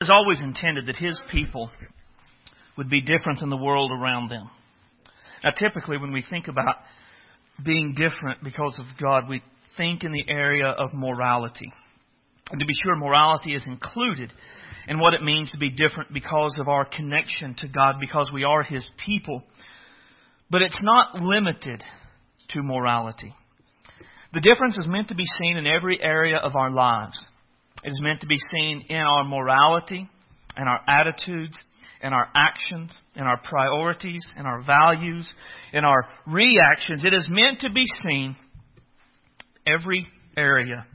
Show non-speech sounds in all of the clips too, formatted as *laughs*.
has always intended that his people would be different than the world around them. Now, typically, when we think about being different because of God, we think in the area of morality. And to be sure, morality is included in what it means to be different because of our connection to God, because we are His people. But it's not limited to morality. The difference is meant to be seen in every area of our lives. It is meant to be seen in our morality, in our attitudes, in our actions, in our priorities, in our values, in our reactions. It is meant to be seen every area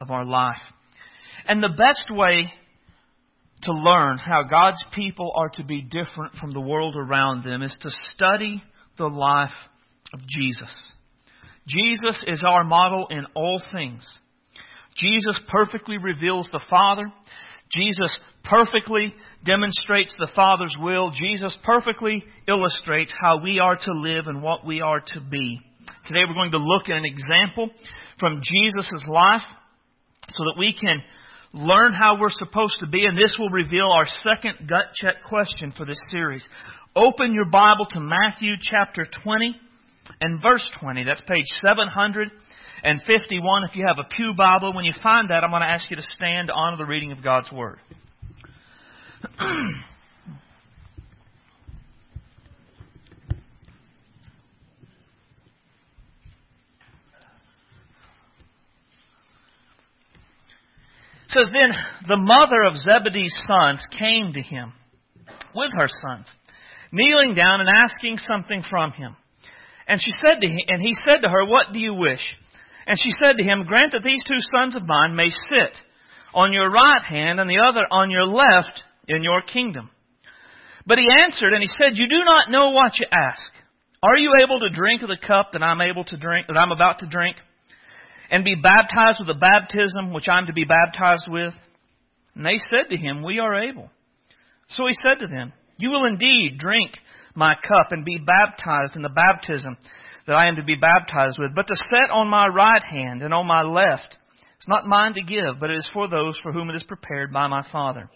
of our life. And the best way to learn how God's people are to be different from the world around them is to study the life of Jesus. Jesus is our model in all things. Jesus perfectly reveals the Father. Jesus perfectly demonstrates the Father's will. Jesus perfectly illustrates how we are to live and what we are to be. Today we're going to look at an example from Jesus' life so that we can learn how we're supposed to be, and this will reveal our second gut check question for this series. Open your Bible to Matthew chapter 20 and verse 20. That's page 700 and 51. If you have a Pew Bible, when you find that, I'm going to ask you to stand to honor the reading of God's Word. *clears throat* says then the mother of Zebedee's sons came to him with her sons, kneeling down and asking something from him. And she said to him, and he said to her, What do you wish? And she said to him, Grant that these two sons of mine may sit on your right hand and the other on your left in your kingdom. But he answered and he said, You do not know what you ask. Are you able to drink of the cup that I'm able to drink, that I'm about to drink? And be baptized with the baptism which I'm to be baptized with? And they said to him, We are able. So he said to them, You will indeed drink my cup and be baptized in the baptism that I am to be baptized with. But to set on my right hand and on my left, it's not mine to give, but it is for those for whom it is prepared by my Father.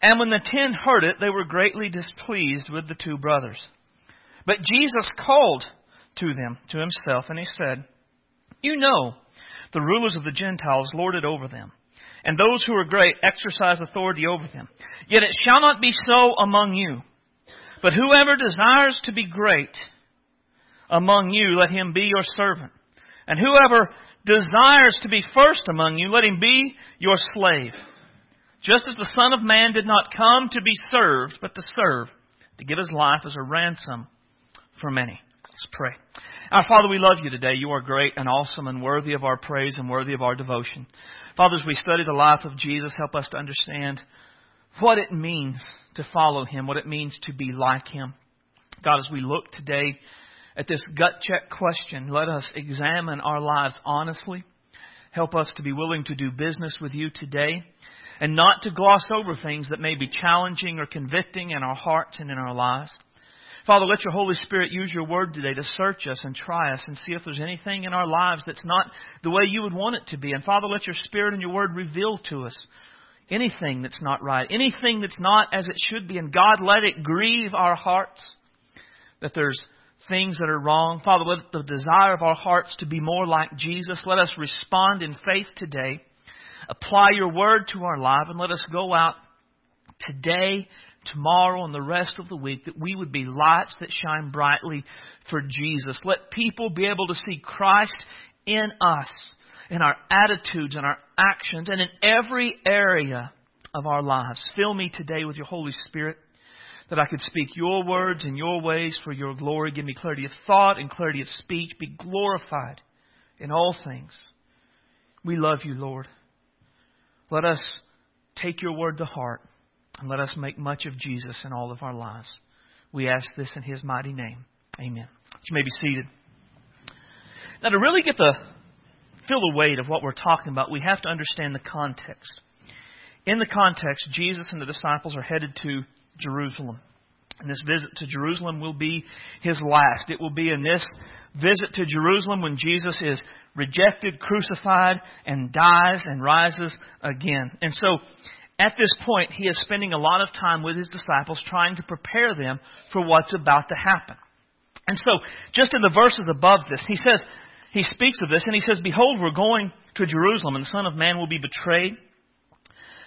And when the ten heard it, they were greatly displeased with the two brothers. But Jesus called to them to himself, and he said, You know, the rulers of the Gentiles lord it over them, and those who are great exercise authority over them. Yet it shall not be so among you. But whoever desires to be great among you, let him be your servant. And whoever desires to be first among you, let him be your slave. Just as the Son of Man did not come to be served, but to serve, to give his life as a ransom for many. Let's pray. Our Father, we love you today. You are great and awesome and worthy of our praise and worthy of our devotion. Father, as we study the life of Jesus, help us to understand what it means to follow him, what it means to be like him. God, as we look today at this gut check question, let us examine our lives honestly. Help us to be willing to do business with you today and not to gloss over things that may be challenging or convicting in our hearts and in our lives. Father, let your Holy Spirit use your word today to search us and try us and see if there's anything in our lives that's not the way you would want it to be. And Father, let your Spirit and your word reveal to us anything that's not right, anything that's not as it should be. And God, let it grieve our hearts that there's things that are wrong. Father, let the desire of our hearts to be more like Jesus. Let us respond in faith today. Apply your word to our life and let us go out today, tomorrow, and the rest of the week that we would be lights that shine brightly for Jesus. Let people be able to see Christ in us, in our attitudes and our actions, and in every area of our lives. Fill me today with your Holy Spirit that I could speak your words and your ways for your glory. Give me clarity of thought and clarity of speech. Be glorified in all things. We love you, Lord. Let us take your word to heart and let us make much of Jesus in all of our lives. We ask this in his mighty name. Amen. You may be seated. Now, to really get the feel the weight of what we're talking about, we have to understand the context. In the context, Jesus and the disciples are headed to Jerusalem. And this visit to Jerusalem will be his last. It will be in this visit to Jerusalem when Jesus is rejected, crucified, and dies and rises again. And so, at this point, he is spending a lot of time with his disciples trying to prepare them for what's about to happen. And so, just in the verses above this, he says, he speaks of this, and he says, Behold, we're going to Jerusalem, and the Son of Man will be betrayed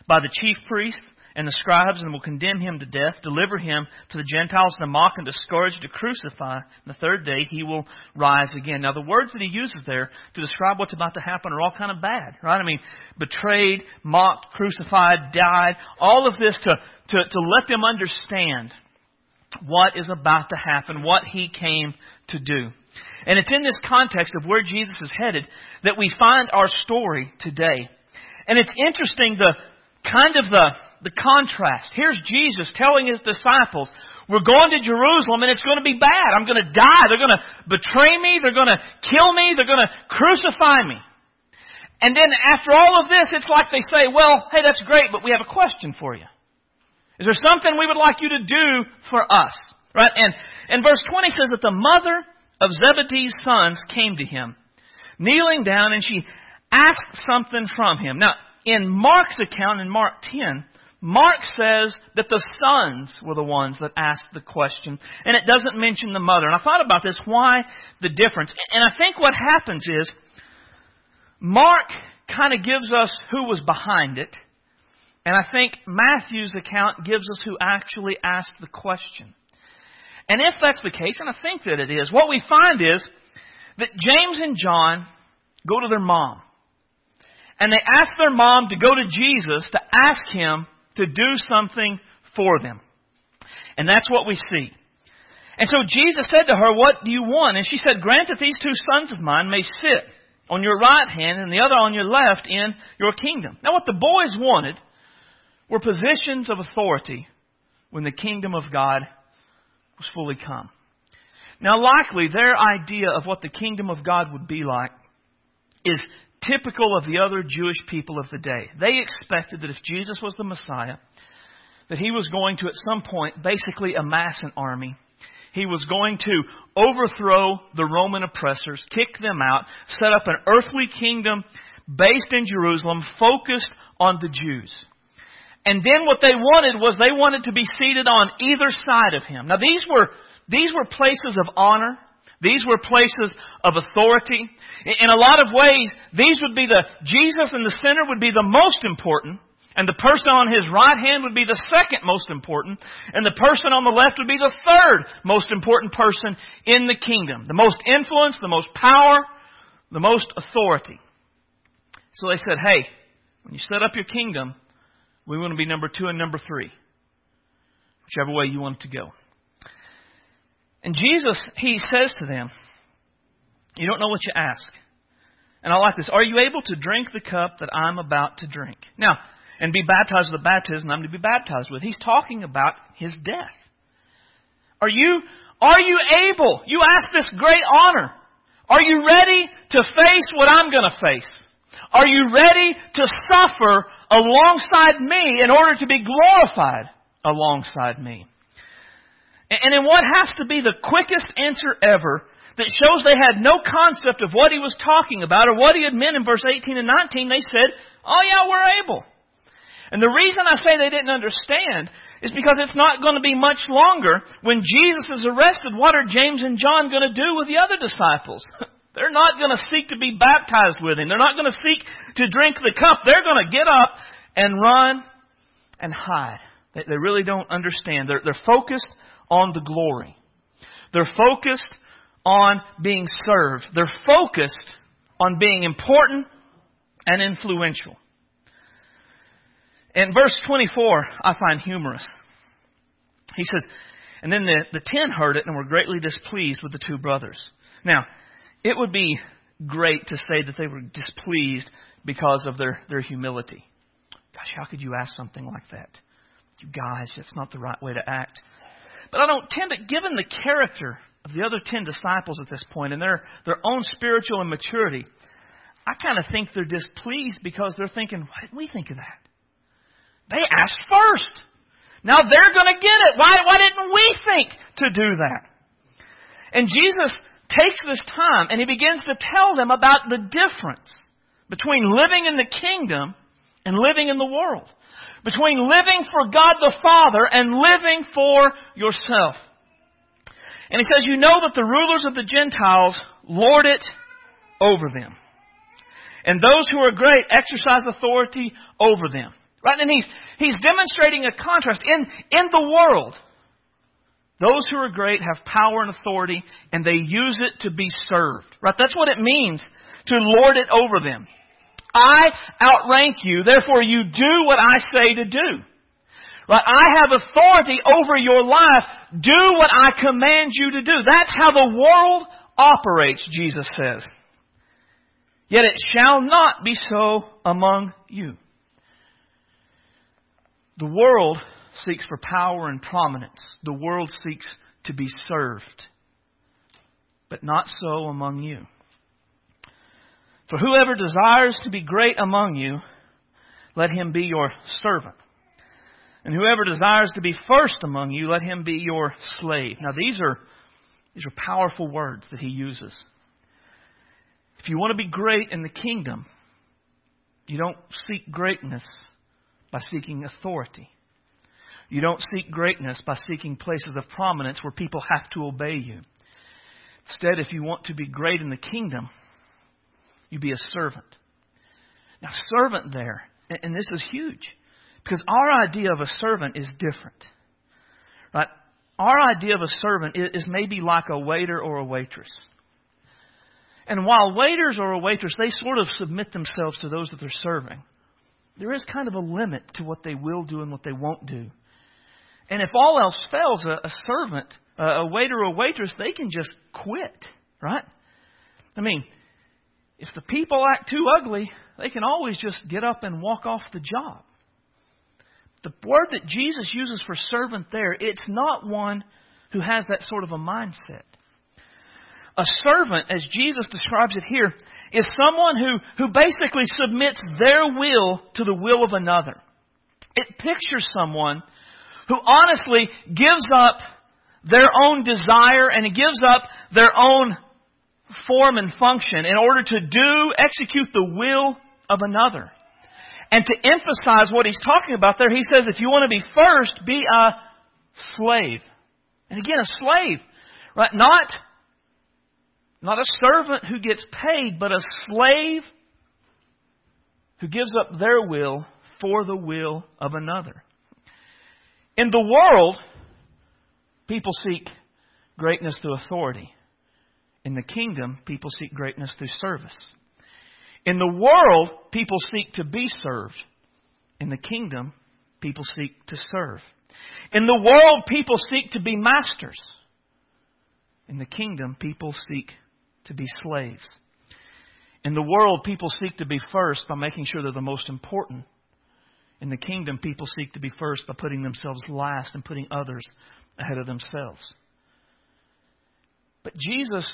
by the chief priests and the scribes and will condemn him to death, deliver him to the Gentiles to mock and to scourge, to crucify. And the third day he will rise again. Now the words that he uses there to describe what's about to happen are all kind of bad, right? I mean, betrayed, mocked, crucified, died, all of this to, to, to let them understand what is about to happen, what he came to do. And it's in this context of where Jesus is headed that we find our story today. And it's interesting the kind of the the contrast. Here's Jesus telling his disciples, we're going to Jerusalem and it's going to be bad. I'm going to die. They're going to betray me. They're going to kill me. They're going to crucify me. And then after all of this, it's like they say, well, hey, that's great, but we have a question for you. Is there something we would like you to do for us? Right? And, and verse 20 says that the mother of Zebedee's sons came to him, kneeling down, and she asked something from him. Now, in Mark's account, in Mark 10, Mark says that the sons were the ones that asked the question, and it doesn't mention the mother. And I thought about this, why the difference? And I think what happens is, Mark kind of gives us who was behind it, and I think Matthew's account gives us who actually asked the question. And if that's the case, and I think that it is, what we find is that James and John go to their mom. And they ask their mom to go to Jesus to ask him to do something for them. And that's what we see. And so Jesus said to her, What do you want? And she said, Grant that these two sons of mine may sit on your right hand and the other on your left in your kingdom. Now, what the boys wanted were positions of authority when the kingdom of God was fully come. Now, likely, their idea of what the kingdom of God would be like is typical of the other Jewish people of the day. They expected that if Jesus was the Messiah, that he was going to at some point basically amass an army. He was going to overthrow the Roman oppressors, kick them out, set up an earthly kingdom based in Jerusalem, focused on the Jews. And then what they wanted was they wanted to be seated on either side of him. Now these were, these were places of honor. These were places of authority. In a lot of ways, these would be the, Jesus in the center would be the most important, and the person on his right hand would be the second most important, and the person on the left would be the third most important person in the kingdom. The most influence, the most power, the most authority. So they said, hey, when you set up your kingdom, we want to be number two and number three. Whichever way you want to go. And Jesus, he says to them, You don't know what you ask. And I like this. Are you able to drink the cup that I'm about to drink? Now, and be baptized with the baptism I'm to be baptized with. He's talking about his death. Are you, are you able? You ask this great honor. Are you ready to face what I'm going to face? Are you ready to suffer alongside me in order to be glorified alongside me? And in what has to be the quickest answer ever that shows they had no concept of what he was talking about or what he had meant in verse 18 and 19, they said, Oh yeah, we're able. And the reason I say they didn't understand is because it's not going to be much longer when Jesus is arrested. What are James and John going to do with the other disciples? *laughs* They're not going to seek to be baptized with him. They're not going to seek to drink the cup. They're going to get up and run and hide. They, really don't understand. They're, they're focused on the glory. They're focused on being served. They're focused on being important and influential. In verse 24, I find humorous. He says, And then the, the ten heard it and were greatly displeased with the two brothers. Now, it would be great to say that they were displeased because of their, their humility. Gosh, how could you ask something like that? You guys, that's not the right way to act. But I don't tend to, given the character of the other ten disciples at this point and their, their own spiritual immaturity, I kind of think they're displeased because they're thinking, why didn't we think of that? They asked first. Now they're going to get it. Why, why didn't we think to do that? And Jesus takes this time and he begins to tell them about the difference between living in the kingdom and living in the world. Between living for God the Father and living for yourself. And he says, You know that the rulers of the Gentiles lord it over them. And those who are great exercise authority over them. Right? And he's, he's demonstrating a contrast. In, in the world, those who are great have power and authority, and they use it to be served. Right? That's what it means to lord it over them. I outrank you, therefore you do what I say to do. Right? I have authority over your life. Do what I command you to do. That's how the world operates, Jesus says. Yet it shall not be so among you. The world seeks for power and prominence. The world seeks to be served. But not so among you. For whoever desires to be great among you, let him be your servant. And whoever desires to be first among you, let him be your slave. Now these are, these are powerful words that he uses. If you want to be great in the kingdom, you don't seek greatness by seeking authority. You don't seek greatness by seeking places of prominence where people have to obey you. Instead, if you want to be great in the kingdom, you be a servant. Now, servant there, and this is huge, because our idea of a servant is different. Right? Our idea of a servant is maybe like a waiter or a waitress. And while waiters or a waitress, they sort of submit themselves to those that they're serving, there is kind of a limit to what they will do and what they won't do. And if all else fails, a, a servant, a waiter or a waitress, they can just quit, right? I mean, if the people act too ugly, they can always just get up and walk off the job. The word that Jesus uses for servant there, it's not one who has that sort of a mindset. A servant, as Jesus describes it here, is someone who, who basically submits their will to the will of another. It pictures someone who honestly gives up their own desire and gives up their own form and function in order to do, execute the will of another. And to emphasize what he's talking about there, he says if you want to be first, be a slave. And again, a slave, right? Not, not a servant who gets paid, but a slave who gives up their will for the will of another. In the world, people seek greatness through authority. In the kingdom, people seek greatness through service. In the world, people seek to be served. In the kingdom, people seek to serve. In the world, people seek to be masters. In the kingdom, people seek to be slaves. In the world, people seek to be first by making sure they're the most important. In the kingdom, people seek to be first by putting themselves last and putting others ahead of themselves. But Jesus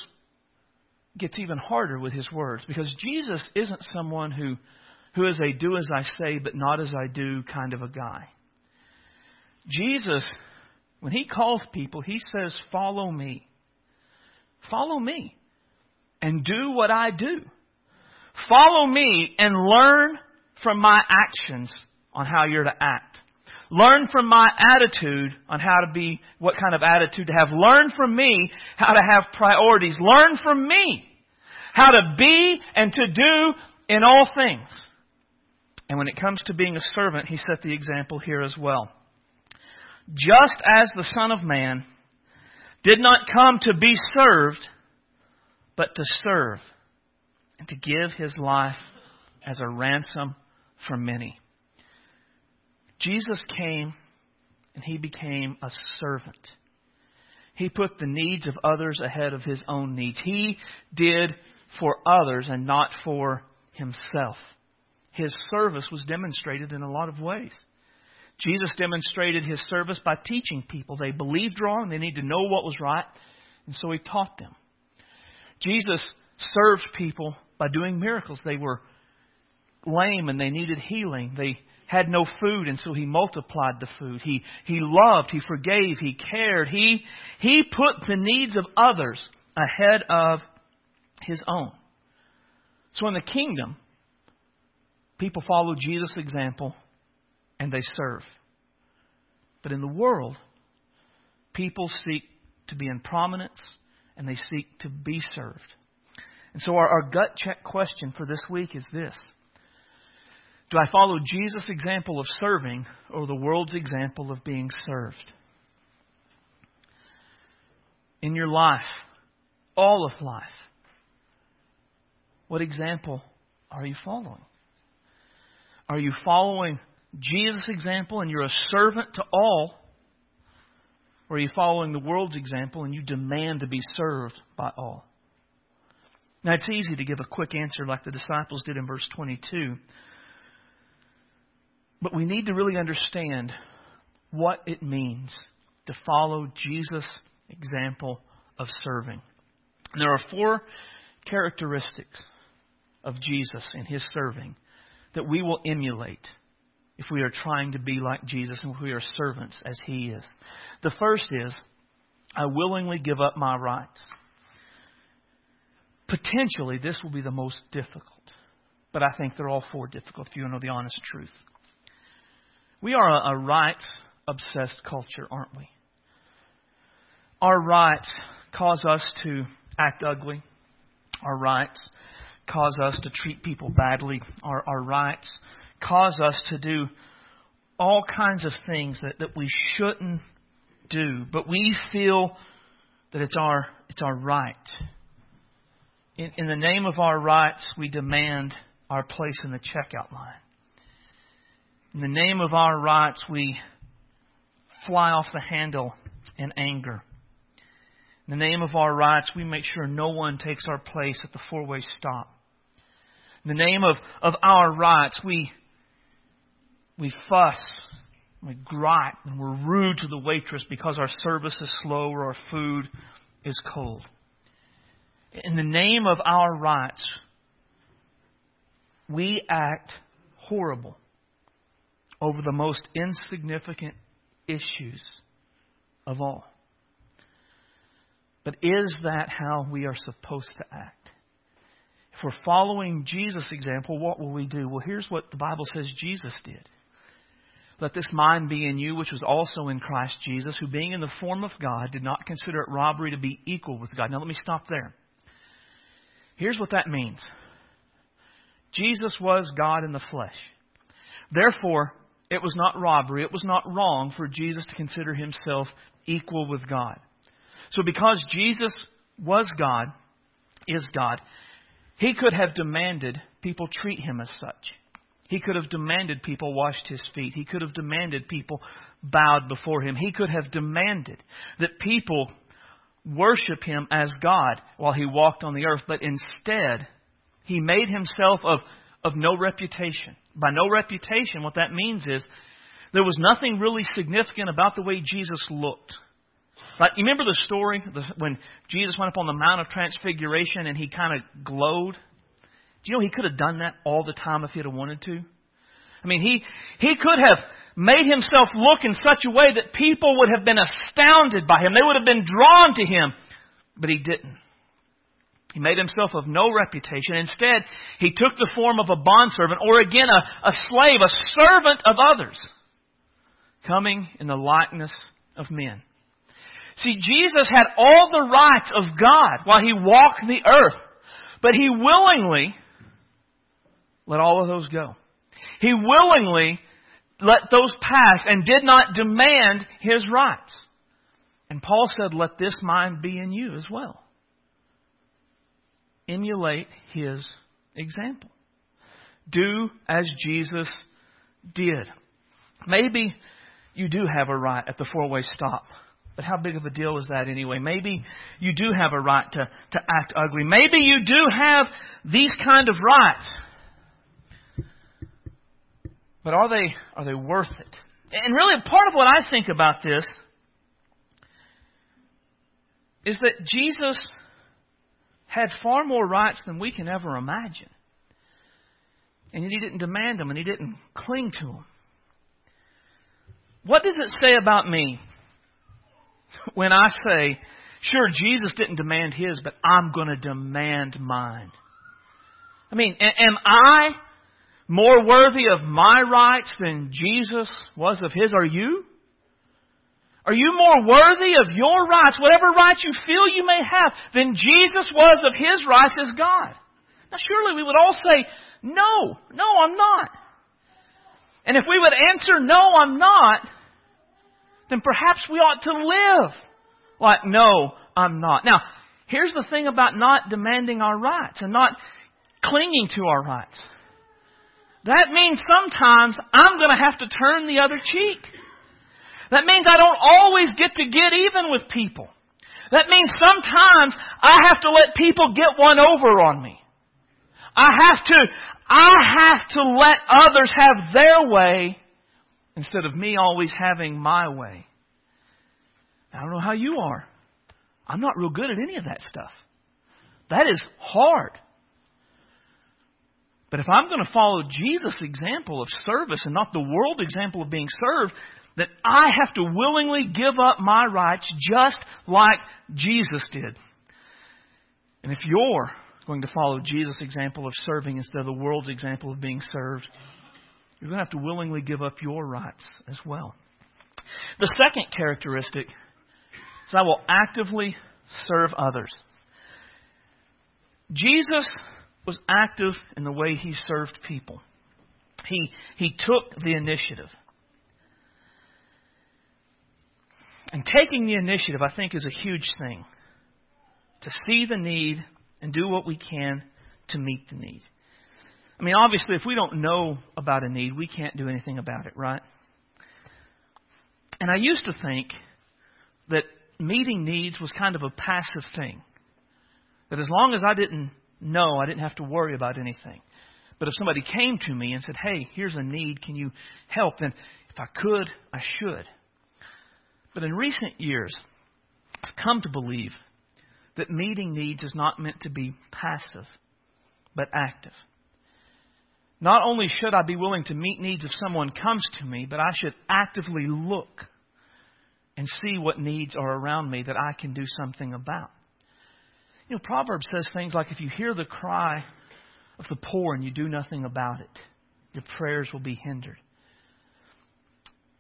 gets even harder with his words because Jesus isn't someone who, who is a do as I say but not as I do kind of a guy. Jesus, when he calls people, he says, Follow me. Follow me and do what I do. Follow me and learn from my actions on how you're to act. Learn from my attitude on how to be, what kind of attitude to have. Learn from me how to have priorities. Learn from me how to be and to do in all things. And when it comes to being a servant, he set the example here as well. Just as the Son of Man did not come to be served, but to serve and to give his life as a ransom for many. Jesus came and he became a servant. He put the needs of others ahead of his own needs. He did for others and not for himself. His service was demonstrated in a lot of ways. Jesus demonstrated his service by teaching people. They believed wrong, they need to know what was right, and so he taught them. Jesus served people by doing miracles. They were lame and they needed healing. They had no food, and so he multiplied the food. He, he loved, he forgave, he cared. He, he put the needs of others ahead of his own. So in the kingdom, people follow Jesus' example and they serve. But in the world, people seek to be in prominence and they seek to be served. And so our, our gut check question for this week is this Do I follow Jesus' example of serving or the world's example of being served? In your life, all of life, what example are you following? Are you following Jesus' example and you're a servant to all? Or are you following the world's example and you demand to be served by all? Now, it's easy to give a quick answer like the disciples did in verse 22. But we need to really understand what it means to follow Jesus' example of serving. And there are four characteristics of Jesus in his serving that we will emulate if we are trying to be like Jesus and we are servants as he is. The first is, I willingly give up my rights. Potentially, this will be the most difficult, but I think they're all four difficult if you know the honest truth. We are a, a rights obsessed culture, aren't we? Our rights cause us to act ugly. Our rights cause us to treat people badly. Our, our rights cause us to do all kinds of things that, that we shouldn't do, but we feel that it's our, it's our right. In, in the name of our rights, we demand our place in the checkout line. In the name of our rights, we fly off the handle in anger. In the name of our rights, we make sure no one takes our place at the four way stop. In the name of, of our rights, we, we fuss, we gripe, and we're rude to the waitress because our service is slow or our food is cold. In the name of our rights, we act horrible over the most insignificant issues of all. But is that how we are supposed to act? If we're following Jesus' example, what will we do? Well, here's what the Bible says Jesus did. Let this mind be in you, which was also in Christ Jesus, who being in the form of God did not consider it robbery to be equal with God. Now let me stop there. Here's what that means Jesus was God in the flesh. Therefore, it was not robbery, it was not wrong for Jesus to consider himself equal with God. So because Jesus was God, is God, he could have demanded people treat him as such. He could have demanded people washed his feet. He could have demanded people bowed before him. He could have demanded that people worship him as God while he walked on the earth. But instead, he made himself of, of no reputation. By no reputation, what that means is there was nothing really significant about the way Jesus looked. Like, you remember the story when Jesus went up on the Mount of Transfiguration and he kind of glowed? Do you know he could have done that all the time if he'd have wanted to? I mean, he, he could have made himself look in such a way that people would have been astounded by him. They would have been drawn to him. But he didn't. He made himself of no reputation. Instead, he took the form of a bondservant, or again, a, a slave, a servant of others, coming in the likeness of men. See, Jesus had all the rights of God while he walked the earth, but he willingly let all of those go. He willingly let those pass and did not demand his rights. And Paul said, Let this mind be in you as well. Emulate his example. Do as Jesus did. Maybe you do have a right at the four way stop. But how big of a deal is that anyway? Maybe you do have a right to, to act ugly. Maybe you do have these kind of rights. But are they, are they worth it? And really, part of what I think about this is that Jesus had far more rights than we can ever imagine. And he didn't demand them and he didn't cling to them. What does it say about me when I say, sure, Jesus didn't demand his, but I'm going to demand mine. I mean, am I more worthy of my rights than Jesus was of his? Are you? Are you more worthy of your rights, whatever rights you feel you may have, than Jesus was of his rights as God? Now surely we would all say, no, no, I'm not. And if we would answer, no, I'm not, then perhaps we ought to live like, no, I'm not. Now, here's the thing about not demanding our rights and not clinging to our rights. That means sometimes I'm going to have to turn the other cheek. That means I don't always get to get even with people. That means sometimes I have to let people get one over on me. I have to, I have to let others have their way instead of me always having my way. I don't know how you are. I'm not real good at any of that stuff. That is hard. But if I'm going to follow Jesus' example of service and not the world example of being served, then I have to willingly give up my rights just like Jesus did. And if you're going to follow Jesus' example of serving instead of the world's example of being served, you're going to have to willingly give up your rights as well. The second characteristic is I will actively serve others. Jesus was active in the way he served people. He, he took the initiative. And taking the initiative, I think, is a huge thing. To see the need and do what we can to meet the need. I mean, obviously, if we don't know about a need, we can't do anything about it, right? And I used to think that meeting needs was kind of a passive thing. That as long as I didn't know, I didn't have to worry about anything. But if somebody came to me and said, hey, here's a need, can you help? Then if I could, I should. But in recent years, I've come to believe that meeting needs is not meant to be passive, but active. Not only should I be willing to meet needs if someone comes to me, but I should actively look and see what needs are around me that I can do something about. You know, Proverbs says things like if you hear the cry of the poor and you do nothing about it, your prayers will be hindered.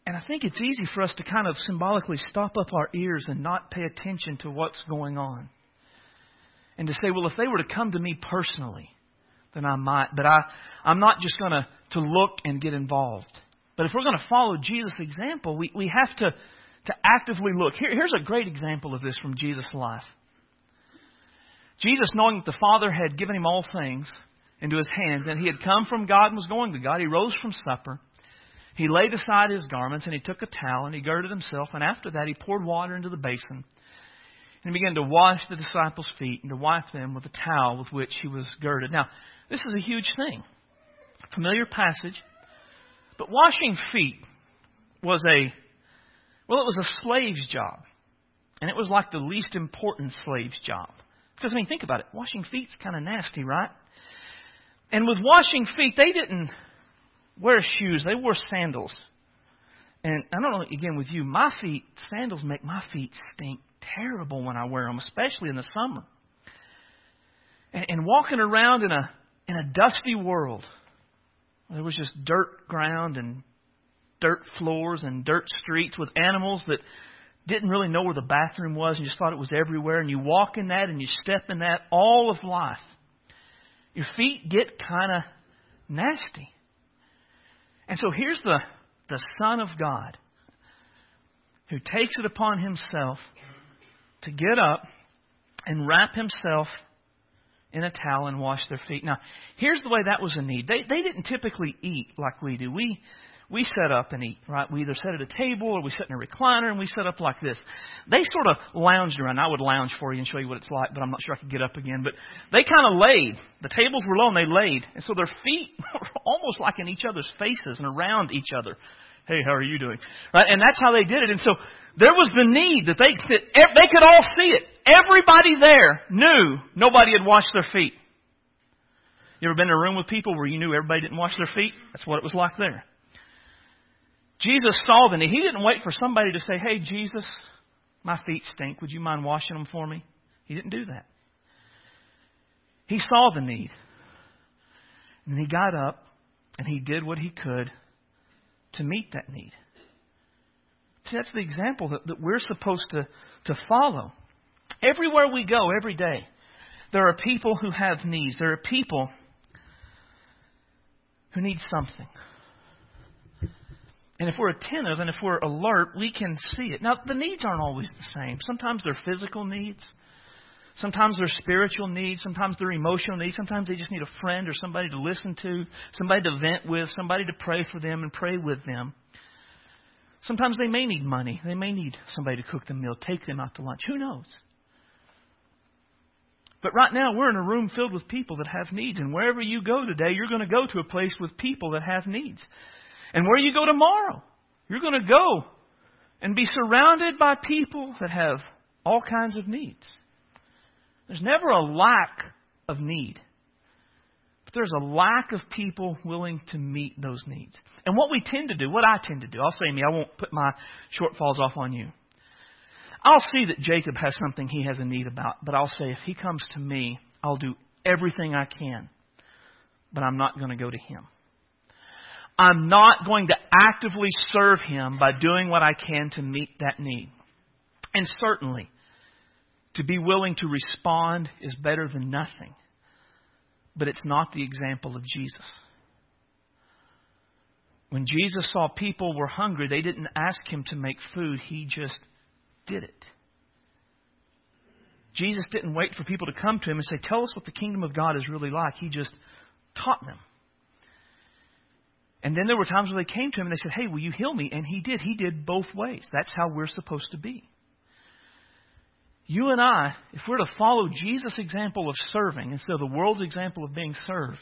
And I think it's easy for us to kind of symbolically stop up our ears and not pay attention to what's going on. And to say, well, if they were to come to me personally, then I might. But I, I'm not just going to, to look and get involved. But if we're going to follow Jesus' example, we, we have to, to actively look. Here, here's a great example of this from Jesus' life. Jesus, knowing that the Father had given him all things into his hands, and he had come from God and was going to God, he rose from supper. He laid aside his garments and he took a towel and he girded himself, and after that he poured water into the basin and he began to wash the disciples' feet and to wipe them with the towel with which he was girded. Now, this is a huge thing. Familiar passage. But washing feet was a, well, it was a slave's job. And it was like the least important slave's job. Because, I mean, think about it. Washing feet's kind of nasty, right? And with washing feet, they didn't wear shoes, they wore sandals. And I don't know, again, with you, my feet, sandals make my feet stink terrible when I wear them, especially in the summer. And, and walking around in a in a dusty world, there was just dirt ground and dirt floors and dirt streets with animals that didn't really know where the bathroom was and just thought it was everywhere. And you walk in that and you step in that all of life. Your feet get kind of nasty. And so here's the, the Son of God who takes it upon himself to get up and wrap himself in a towel and wash their feet. Now, here's the way that was a need. They they didn't typically eat like we do. We we set up and eat, right? We either sit at a table or we sit in a recliner and we set up like this. They sort of lounged around. I would lounge for you and show you what it's like, but I'm not sure I could get up again. But they kind of laid. The tables were low and they laid. And so their feet *laughs* were almost like in each other's faces and around each other. Hey, how are you doing? Right? And that's how they did it. And so there was the need that they, that they could all see it. Everybody there knew nobody had washed their feet. You ever been in a room with people where you knew everybody didn't wash their feet? That's what it was like there. Jesus saw the need. He didn't wait for somebody to say, Hey, Jesus, my feet stink. Would you mind washing them for me? He didn't do that. He saw the need. And he got up And he did what he could to meet that need. See, that's the example that, that we're supposed to, to follow. Everywhere we go, every day, there are people who have needs. There are people who need something. And if we're attentive and if we're alert, we can see it. Now, the needs aren't always the same. Sometimes they're physical needs. Sometimes they're spiritual needs. Sometimes they're emotional needs. Sometimes they just need a friend or somebody to listen to, somebody to vent with, somebody to pray for them and pray with them. Sometimes they may need money. They may need somebody to cook them a meal, take them out to lunch. Who knows? But right now, we're in a room filled with people that have needs. And wherever you go today, you're going to go to a place with people that have needs. And where you go tomorrow, you're going to go and be surrounded by people that have all kinds of needs. There's never a lack of need. But there's a lack of people willing to meet those needs. And what we tend to do, what I tend to do, I'll say me, I won't put my shortfalls off on you. I'll see that Jacob has something he has a need about, but I'll say if he comes to me, I'll do everything I can, but I'm not going to go to him. I'm not going to actively serve him by doing what I can to meet that need. And certainly, to be willing to respond is better than nothing. But it's not the example of Jesus. When Jesus saw people were hungry, they didn't ask him to make food, he just did it. Jesus didn't wait for people to come to him and say, Tell us what the kingdom of God is really like. He just taught them. And then there were times when they came to him and they said, Hey, will you heal me? And he did. He did both ways. That's how we're supposed to be. You and I, if we're to follow Jesus' example of serving instead of the world's example of being served,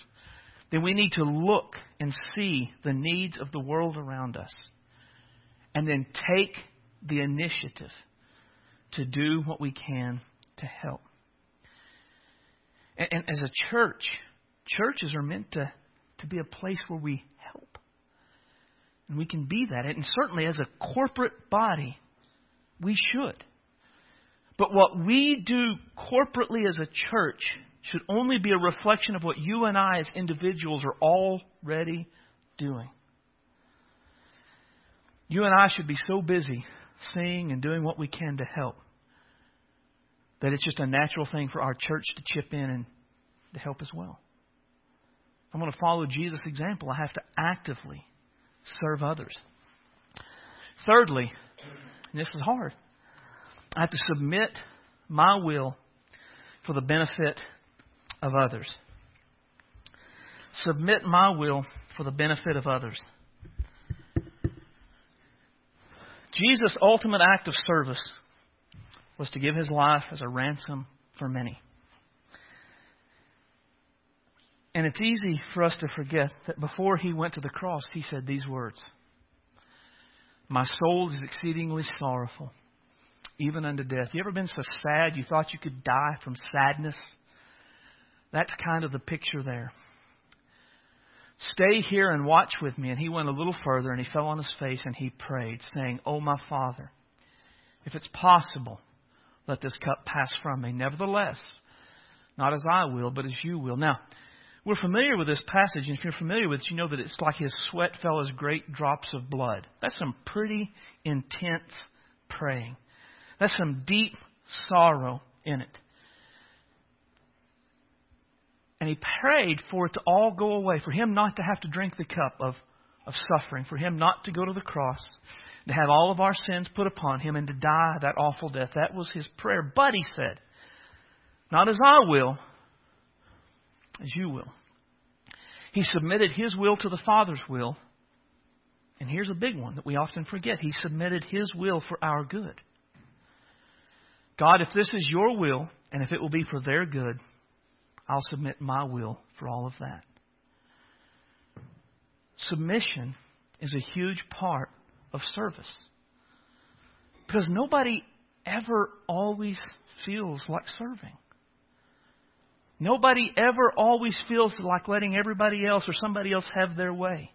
then we need to look and see the needs of the world around us and then take the initiative to do what we can to help. And, and as a church, churches are meant to, to be a place where we. And we can be that. And certainly as a corporate body, we should. But what we do corporately as a church should only be a reflection of what you and I as individuals are already doing. You and I should be so busy seeing and doing what we can to help that it's just a natural thing for our church to chip in and to help as well. If I'm going to follow Jesus' example, I have to actively serve others. Thirdly, and this is hard, I have to submit my will for the benefit of others. Submit my will for the benefit of others. Jesus' ultimate act of service was to give his life as a ransom for many. And it's easy for us to forget that before he went to the cross, he said these words My soul is exceedingly sorrowful even unto death. You ever been so sad you thought you could die from sadness? That's kind of the picture there. Stay here and watch with me. And he went a little further and he fell on his face and he prayed, saying, Oh, my Father, if it's possible, let this cup pass from me. Nevertheless, not as I will, but as you will. Now, we're familiar with this passage, and if you're familiar with it, you know that it's like his sweat fell as great drops of blood. That's some pretty intense praying. That's some deep sorrow in it. And he prayed for it to all go away, for him not to have to drink the cup of, of suffering, for him not to go to the cross, to have all of our sins put upon him, and to die that awful death. That was his prayer. But he said, Not as I will, as you will. He submitted his will to the Father's will. And here's a big one that we often forget. He submitted his will for our good. God, if this is your will, and if it will be for their good, I'll submit my will for all of that. Submission is a huge part of service. Because nobody ever always feels like serving. Nobody ever always feels like letting everybody else or somebody else have their way.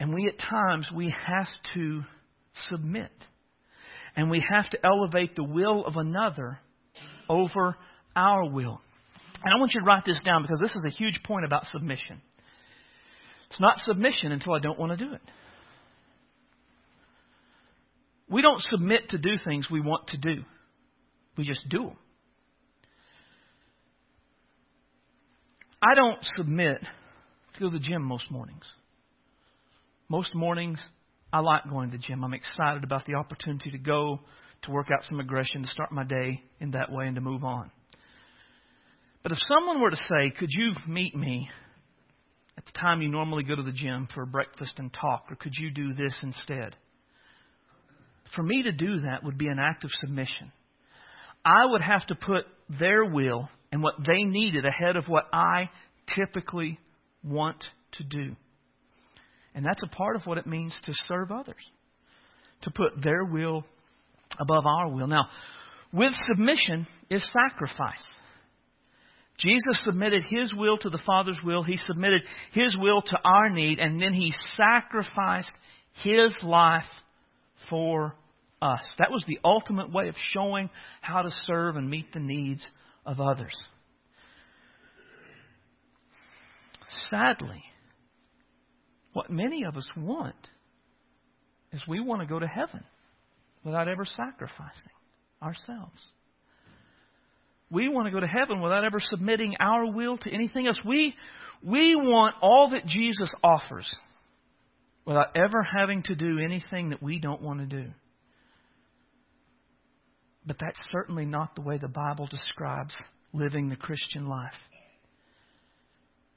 And we at times we have to submit and we have to elevate the will of another over our will. And I want you to write this down because this is a huge point about submission. It's not submission until I don't want to do it. We don't submit to do things we want to do. We just do them. I don't submit to go to the gym most mornings. Most mornings, I like going to the gym. I'm excited about the opportunity to go, to work out some aggression, to start my day in that way, and to move on. But if someone were to say, Could you meet me at the time you normally go to the gym for breakfast and talk, or could you do this instead? For me to do that would be an act of submission. I would have to put their will and what they needed ahead of what I typically want to do. And that's a part of what it means to serve others, to put their will above our will. Now, with submission is sacrifice. Jesus submitted his will to the Father's will. He submitted his will to our need, and then he sacrificed his life for us. That was the ultimate way of showing how to serve and meet the needs of others. Sadly, what many of us want is we want to go to heaven without ever sacrificing ourselves. We want to go to heaven without ever submitting our will to anything else. We, we want all that Jesus offers without ever having to do anything that we don't want to do. But that's certainly not the way the Bible describes living the Christian life.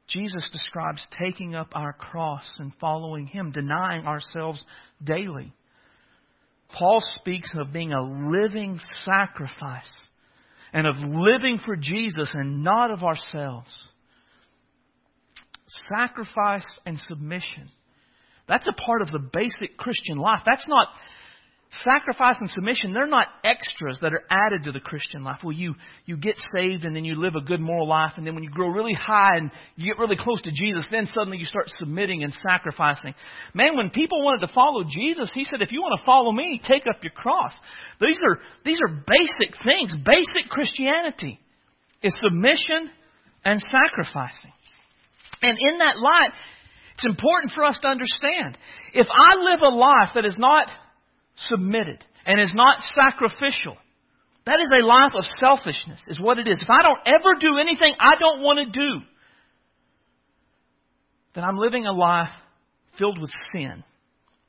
Jesus describes taking up our cross and following Him, denying ourselves daily. Paul speaks of being a living sacrifice and of living for Jesus and not of ourselves. Sacrifice and submission. That's a part of the basic Christian life. That's not sacrifice and submission, they're not extras that are added to the Christian life. Well, you, you get saved and then you live a good moral life, and then when you grow really high and you get really close to Jesus, then suddenly you start submitting and sacrificing. Man, when people wanted to follow Jesus, he said, if you want to follow me, take up your cross. These are, these are basic things. Basic Christianity is submission and sacrificing. And in that light, it's important for us to understand. If I live a life that is not submitted and is not sacrificial. That is a life of selfishness, is what it is. If I don't ever do anything I don't want to do, then I'm living a life filled with sin.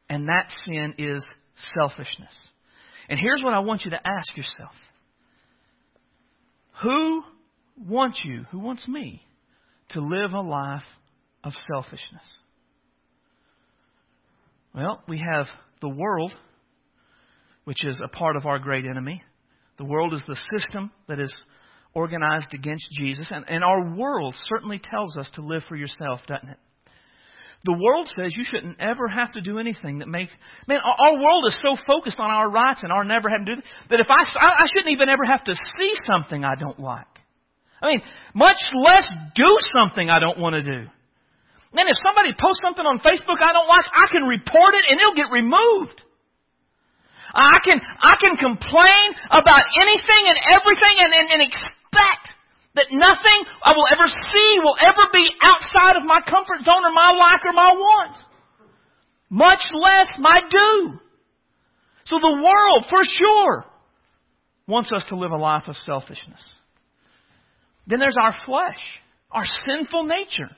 And that sin is selfishness. And here's what I want you to ask yourself Who wants you, who wants me, to live a life of selfishness? Well, we have the world which is a part of our great enemy. The world is the system that is organized against Jesus. And, and our world certainly tells us to live for yourself, doesn't it? The world says you shouldn't ever have to do anything that make man. Our world is so focused on our rights and our never having to do that if I I shouldn't even ever have to see something I don't like. I mean, much less do something I don't want to do. Then if somebody posts something on Facebook I don't like, I can report it and it'll get removed. I can, I can complain about anything and everything and, and, and expect that nothing I will ever see will ever be outside of my comfort zone or my like or my wants. Much less my do. So the world, for sure, wants us to live a life of selfishness. Then there's our flesh, our sinful nature.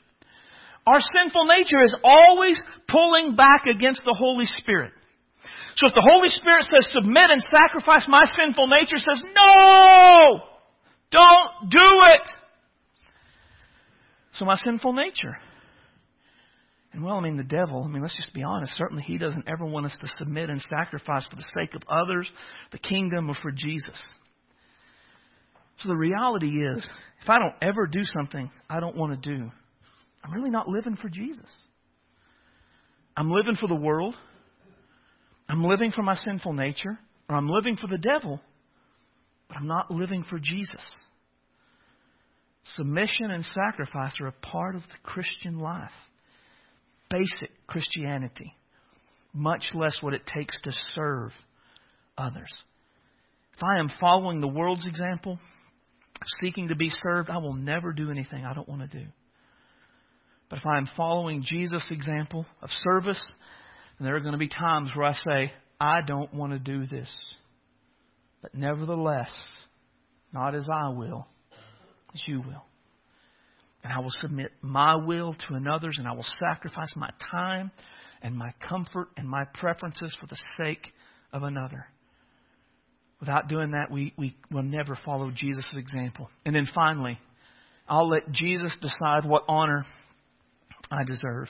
Our sinful nature is always pulling back against the Holy Spirit. So if the Holy Spirit says submit and sacrifice, my sinful nature says no! Don't do it! So my sinful nature. And well, I mean, the devil, I mean, let's just be honest. Certainly, he doesn't ever want us to submit and sacrifice for the sake of others, the kingdom, or for Jesus. So the reality is, if I don't ever do something I don't want to do, I'm really not living for Jesus. I'm living for the world. I'm living for my sinful nature, or I'm living for the devil, but I'm not living for Jesus. Submission and sacrifice are a part of the Christian life. Basic Christianity, much less what it takes to serve others. If I am following the world's example, seeking to be served, I will never do anything I don't want to do. But if I am following Jesus' example of service, then there are going to be times where I say, I don't want to do this. But nevertheless, not as I will, as you will. And I will submit my will to another's, and I will sacrifice my time and my comfort and my preferences for the sake of another. Without doing that, we, we will never follow Jesus' example. And then finally, I'll let Jesus decide what honor I deserve.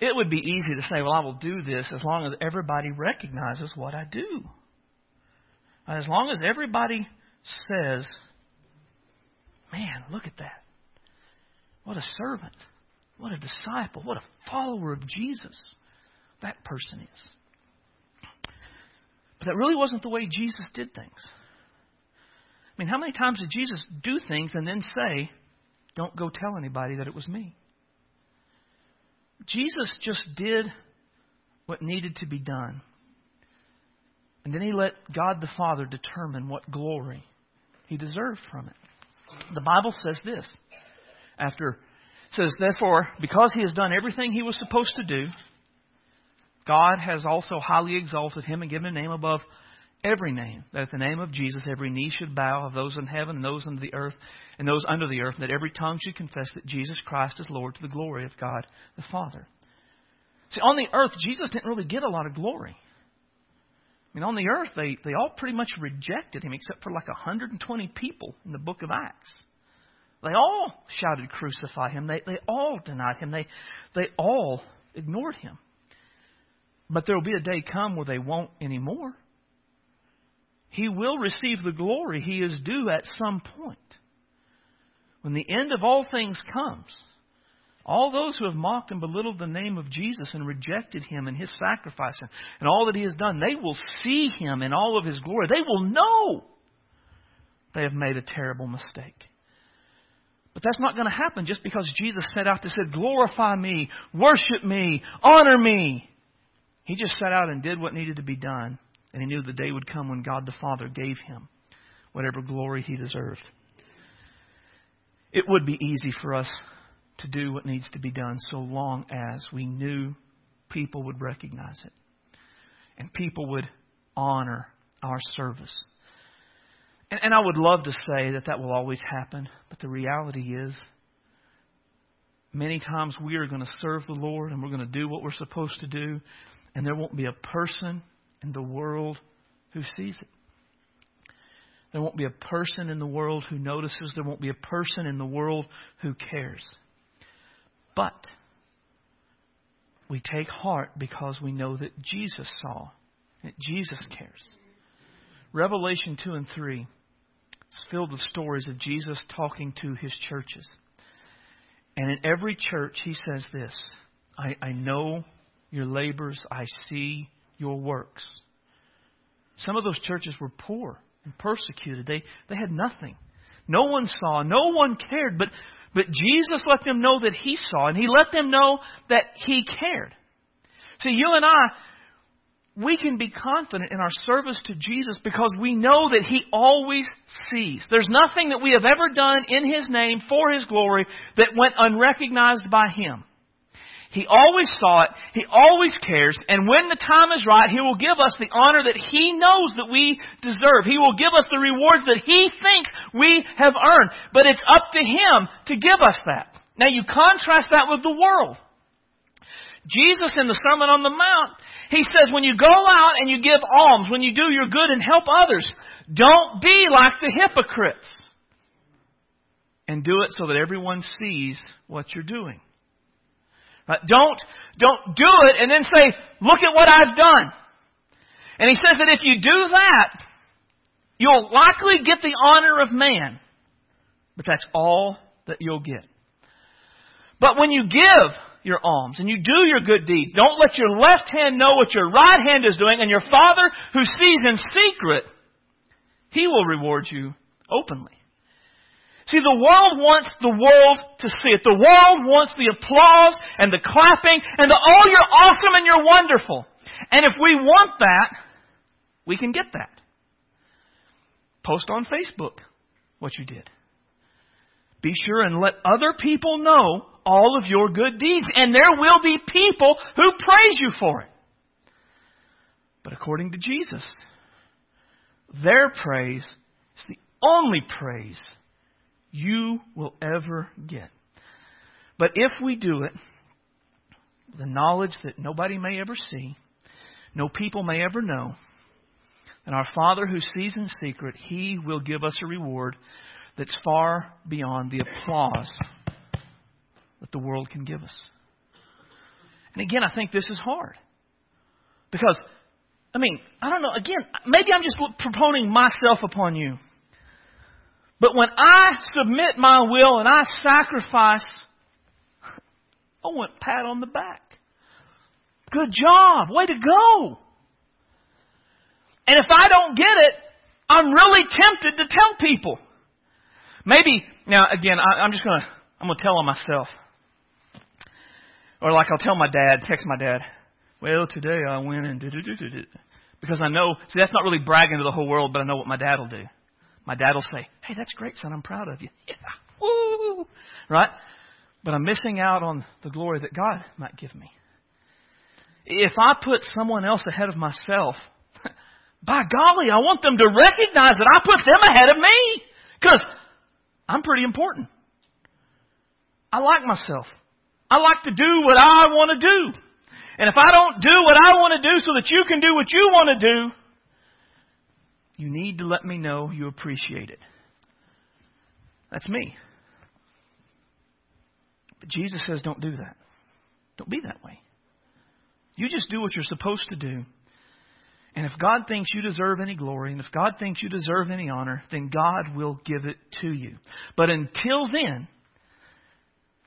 It would be easy to say, well, I will do this as long as everybody recognizes what I do. As long as everybody says, man, look at that. What a servant. What a disciple. What a follower of Jesus that person is. But that really wasn't the way Jesus did things. I mean, how many times did Jesus do things and then say, don't go tell anybody that it was me? Jesus just did what needed to be done. And then he let God the Father determine what glory he deserved from it. The Bible says this. After says, therefore, because he has done everything he was supposed to do, God has also highly exalted him and given a name above every name, that at the name of Jesus every knee should bow of those in heaven and those under the earth and those under the earth, and that every tongue should confess that Jesus Christ is Lord to the glory of God the Father. See, on the earth, Jesus didn't really get a lot of glory. I mean, on the earth, they, they all pretty much rejected him, except for like 120 people in the book of Acts. They all shouted, Crucify him. They, they all denied him. They, they all ignored him. But there will be a day come where they won't anymore. He will receive the glory he is due at some point. When the end of all things comes, all those who have mocked and belittled the name of Jesus and rejected him and his sacrifice and all that he has done, they will see him in all of his glory. They will know they have made a terrible mistake. But that's not going to happen just because Jesus set out to say, glorify me, worship me, honor me. He just set out and did what needed to be done. And he knew the day would come when God the Father gave him whatever glory he deserved. It would be easy for us to do what needs to be done so long as we knew people would recognize it and people would honor our service. And, and I would love to say that that will always happen, but the reality is many times we are going to serve the Lord and we're going to do what we're supposed to do, and there won't be a person in the world who sees it. There won't be a person in the world who notices. There won't be a person in the world who cares. But we take heart because we know that Jesus saw, that Jesus cares. Revelation 2 and 3 is filled with stories of Jesus talking to his churches. And in every church, he says this I, I know your labors, I see your works. Some of those churches were poor and persecuted. They, they had nothing. No one saw, no one cared, but, but Jesus let them know that He saw, and He let them know that He cared. See, you and I, we can be confident in our service to Jesus because we know that He always sees. There's nothing that we have ever done in His name for His glory that went unrecognized by Him. He always saw it. He always cares. And when the time is right, He will give us the honor that He knows that we deserve. He will give us the rewards that He thinks we have earned. But it's up to Him to give us that. Now you contrast that with the world. Jesus in the Sermon on the Mount, He says when you go out and you give alms, when you do your good and help others, don't be like the hypocrites. And do it so that everyone sees what you're doing. Uh, don't, don't do it and then say, look at what I've done. And he says that if you do that, you'll likely get the honor of man. But that's all that you'll get. But when you give your alms and you do your good deeds, don't let your left hand know what your right hand is doing, and your Father who sees in secret, He will reward you openly. See, the world wants the world to see it. The world wants the applause and the clapping and the, oh, you're awesome and you're wonderful. And if we want that, we can get that. Post on Facebook what you did. Be sure and let other people know all of your good deeds, and there will be people who praise you for it. But according to Jesus, their praise is the only praise you will ever get. But if we do it, the knowledge that nobody may ever see, no people may ever know, and our Father who sees in secret, He will give us a reward that's far beyond the applause that the world can give us. And again, I think this is hard. Because, I mean, I don't know, again, maybe I'm just proponing myself upon you. But when I submit my will and I sacrifice, I want pat on the back. Good job. Way to go. And if I don't get it, I'm really tempted to tell people. Maybe, now again, I, I'm just gonna, I'm gonna tell on myself. Or like I'll tell my dad, text my dad, well, today I went and did it, because I know, see, that's not really bragging to the whole world, but I know what my dad will do. My dad will say, hey, that's great, son, I'm proud of you. Yeah, woo! Right? But I'm missing out on the glory that God might give me. If I put someone else ahead of myself, *laughs* by golly, I want them to recognize that I put them ahead of me. Because I'm pretty important. I like myself. I like to do what I want to do. And if I don't do what I want to do so that you can do what you want to do, you need to let me know you appreciate it. That's me. But Jesus says, don't do that. Don't be that way. You just do what you're supposed to do. And if God thinks you deserve any glory, and if God thinks you deserve any honor, then God will give it to you. But until then,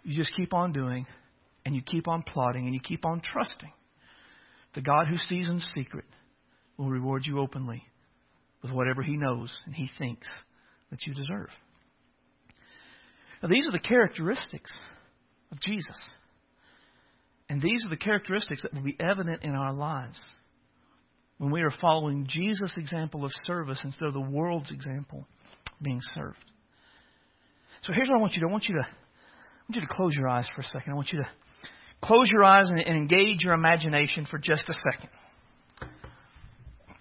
you just keep on doing, and you keep on plotting, and you keep on trusting. The God who sees in secret will reward you openly with whatever He knows and He thinks that you deserve. Now, these are the characteristics of Jesus. And these are the characteristics that will be evident in our lives when we are following Jesus' example of service instead of the world's example being served. So here's what I want you to I want you to I want you to close your eyes for a second. I want you to close your eyes and, and engage your imagination for just a second.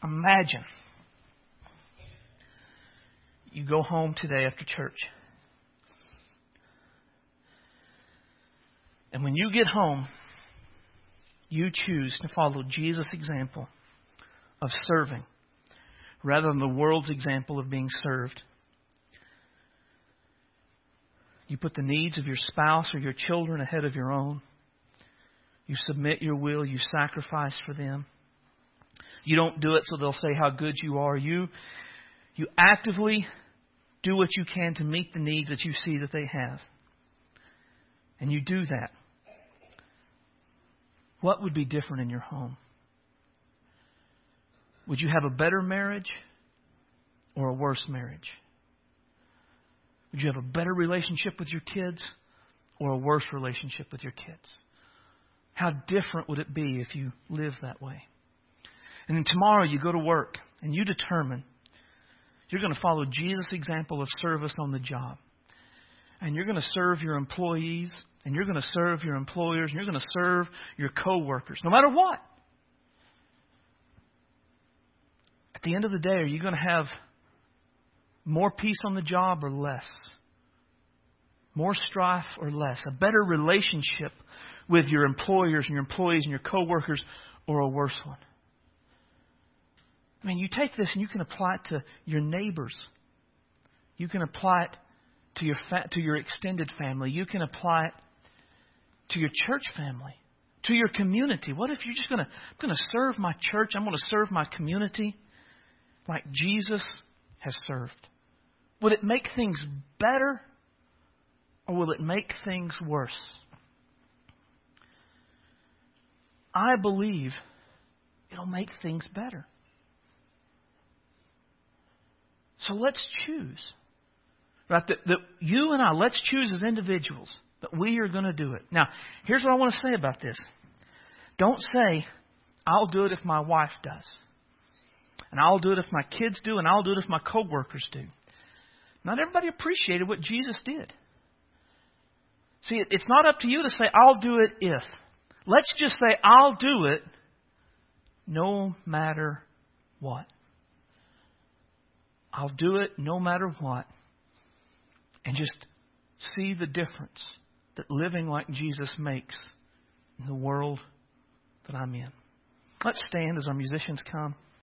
Imagine you go home today after church. And when you get home, you choose to follow Jesus' example of serving rather than the world's example of being served. You put the needs of your spouse or your children ahead of your own. You submit your will, you sacrifice for them. You don't do it so they'll say how good you are. You you actively do what you can to meet the needs that you see that they have. And you do that. What would be different in your home? Would you have a better marriage or a worse marriage? Would you have a better relationship with your kids or a worse relationship with your kids? How different would it be if you lived that way? And then tomorrow you go to work and you determine you're going to follow Jesus' example of service on the job. And you're going to serve your employees and you're going to serve your employers and you're going to serve your coworkers no matter what. At the end of the day, are you going to have more peace on the job or less? More strife or less? A better relationship with your employers and your employees and your coworkers or a worse one? I mean, you take this and you can apply it to your neighbors. You can apply it to your fa- to your extended family. You can apply it to your church family, to your community. What if you're just going to serve my church? I'm to serve my community like Jesus has served? Would it make things better or will it make things worse? I believe it'll make things better. So let's choose. Right? That, that you and I, let's choose as individuals that we are going to do it. Now, here's what I want to say about this. Don't say, I'll do it if my wife does. And I'll do it if my kids do, and I'll do it if my coworkers do. Not everybody appreciated what Jesus did. See, it's not up to you to say, I'll do it if. Let's just say, I'll do it no matter what. I'll do it no matter what. And just see the difference that living like Jesus makes in the world that I'm in. Let's stand as our musicians come.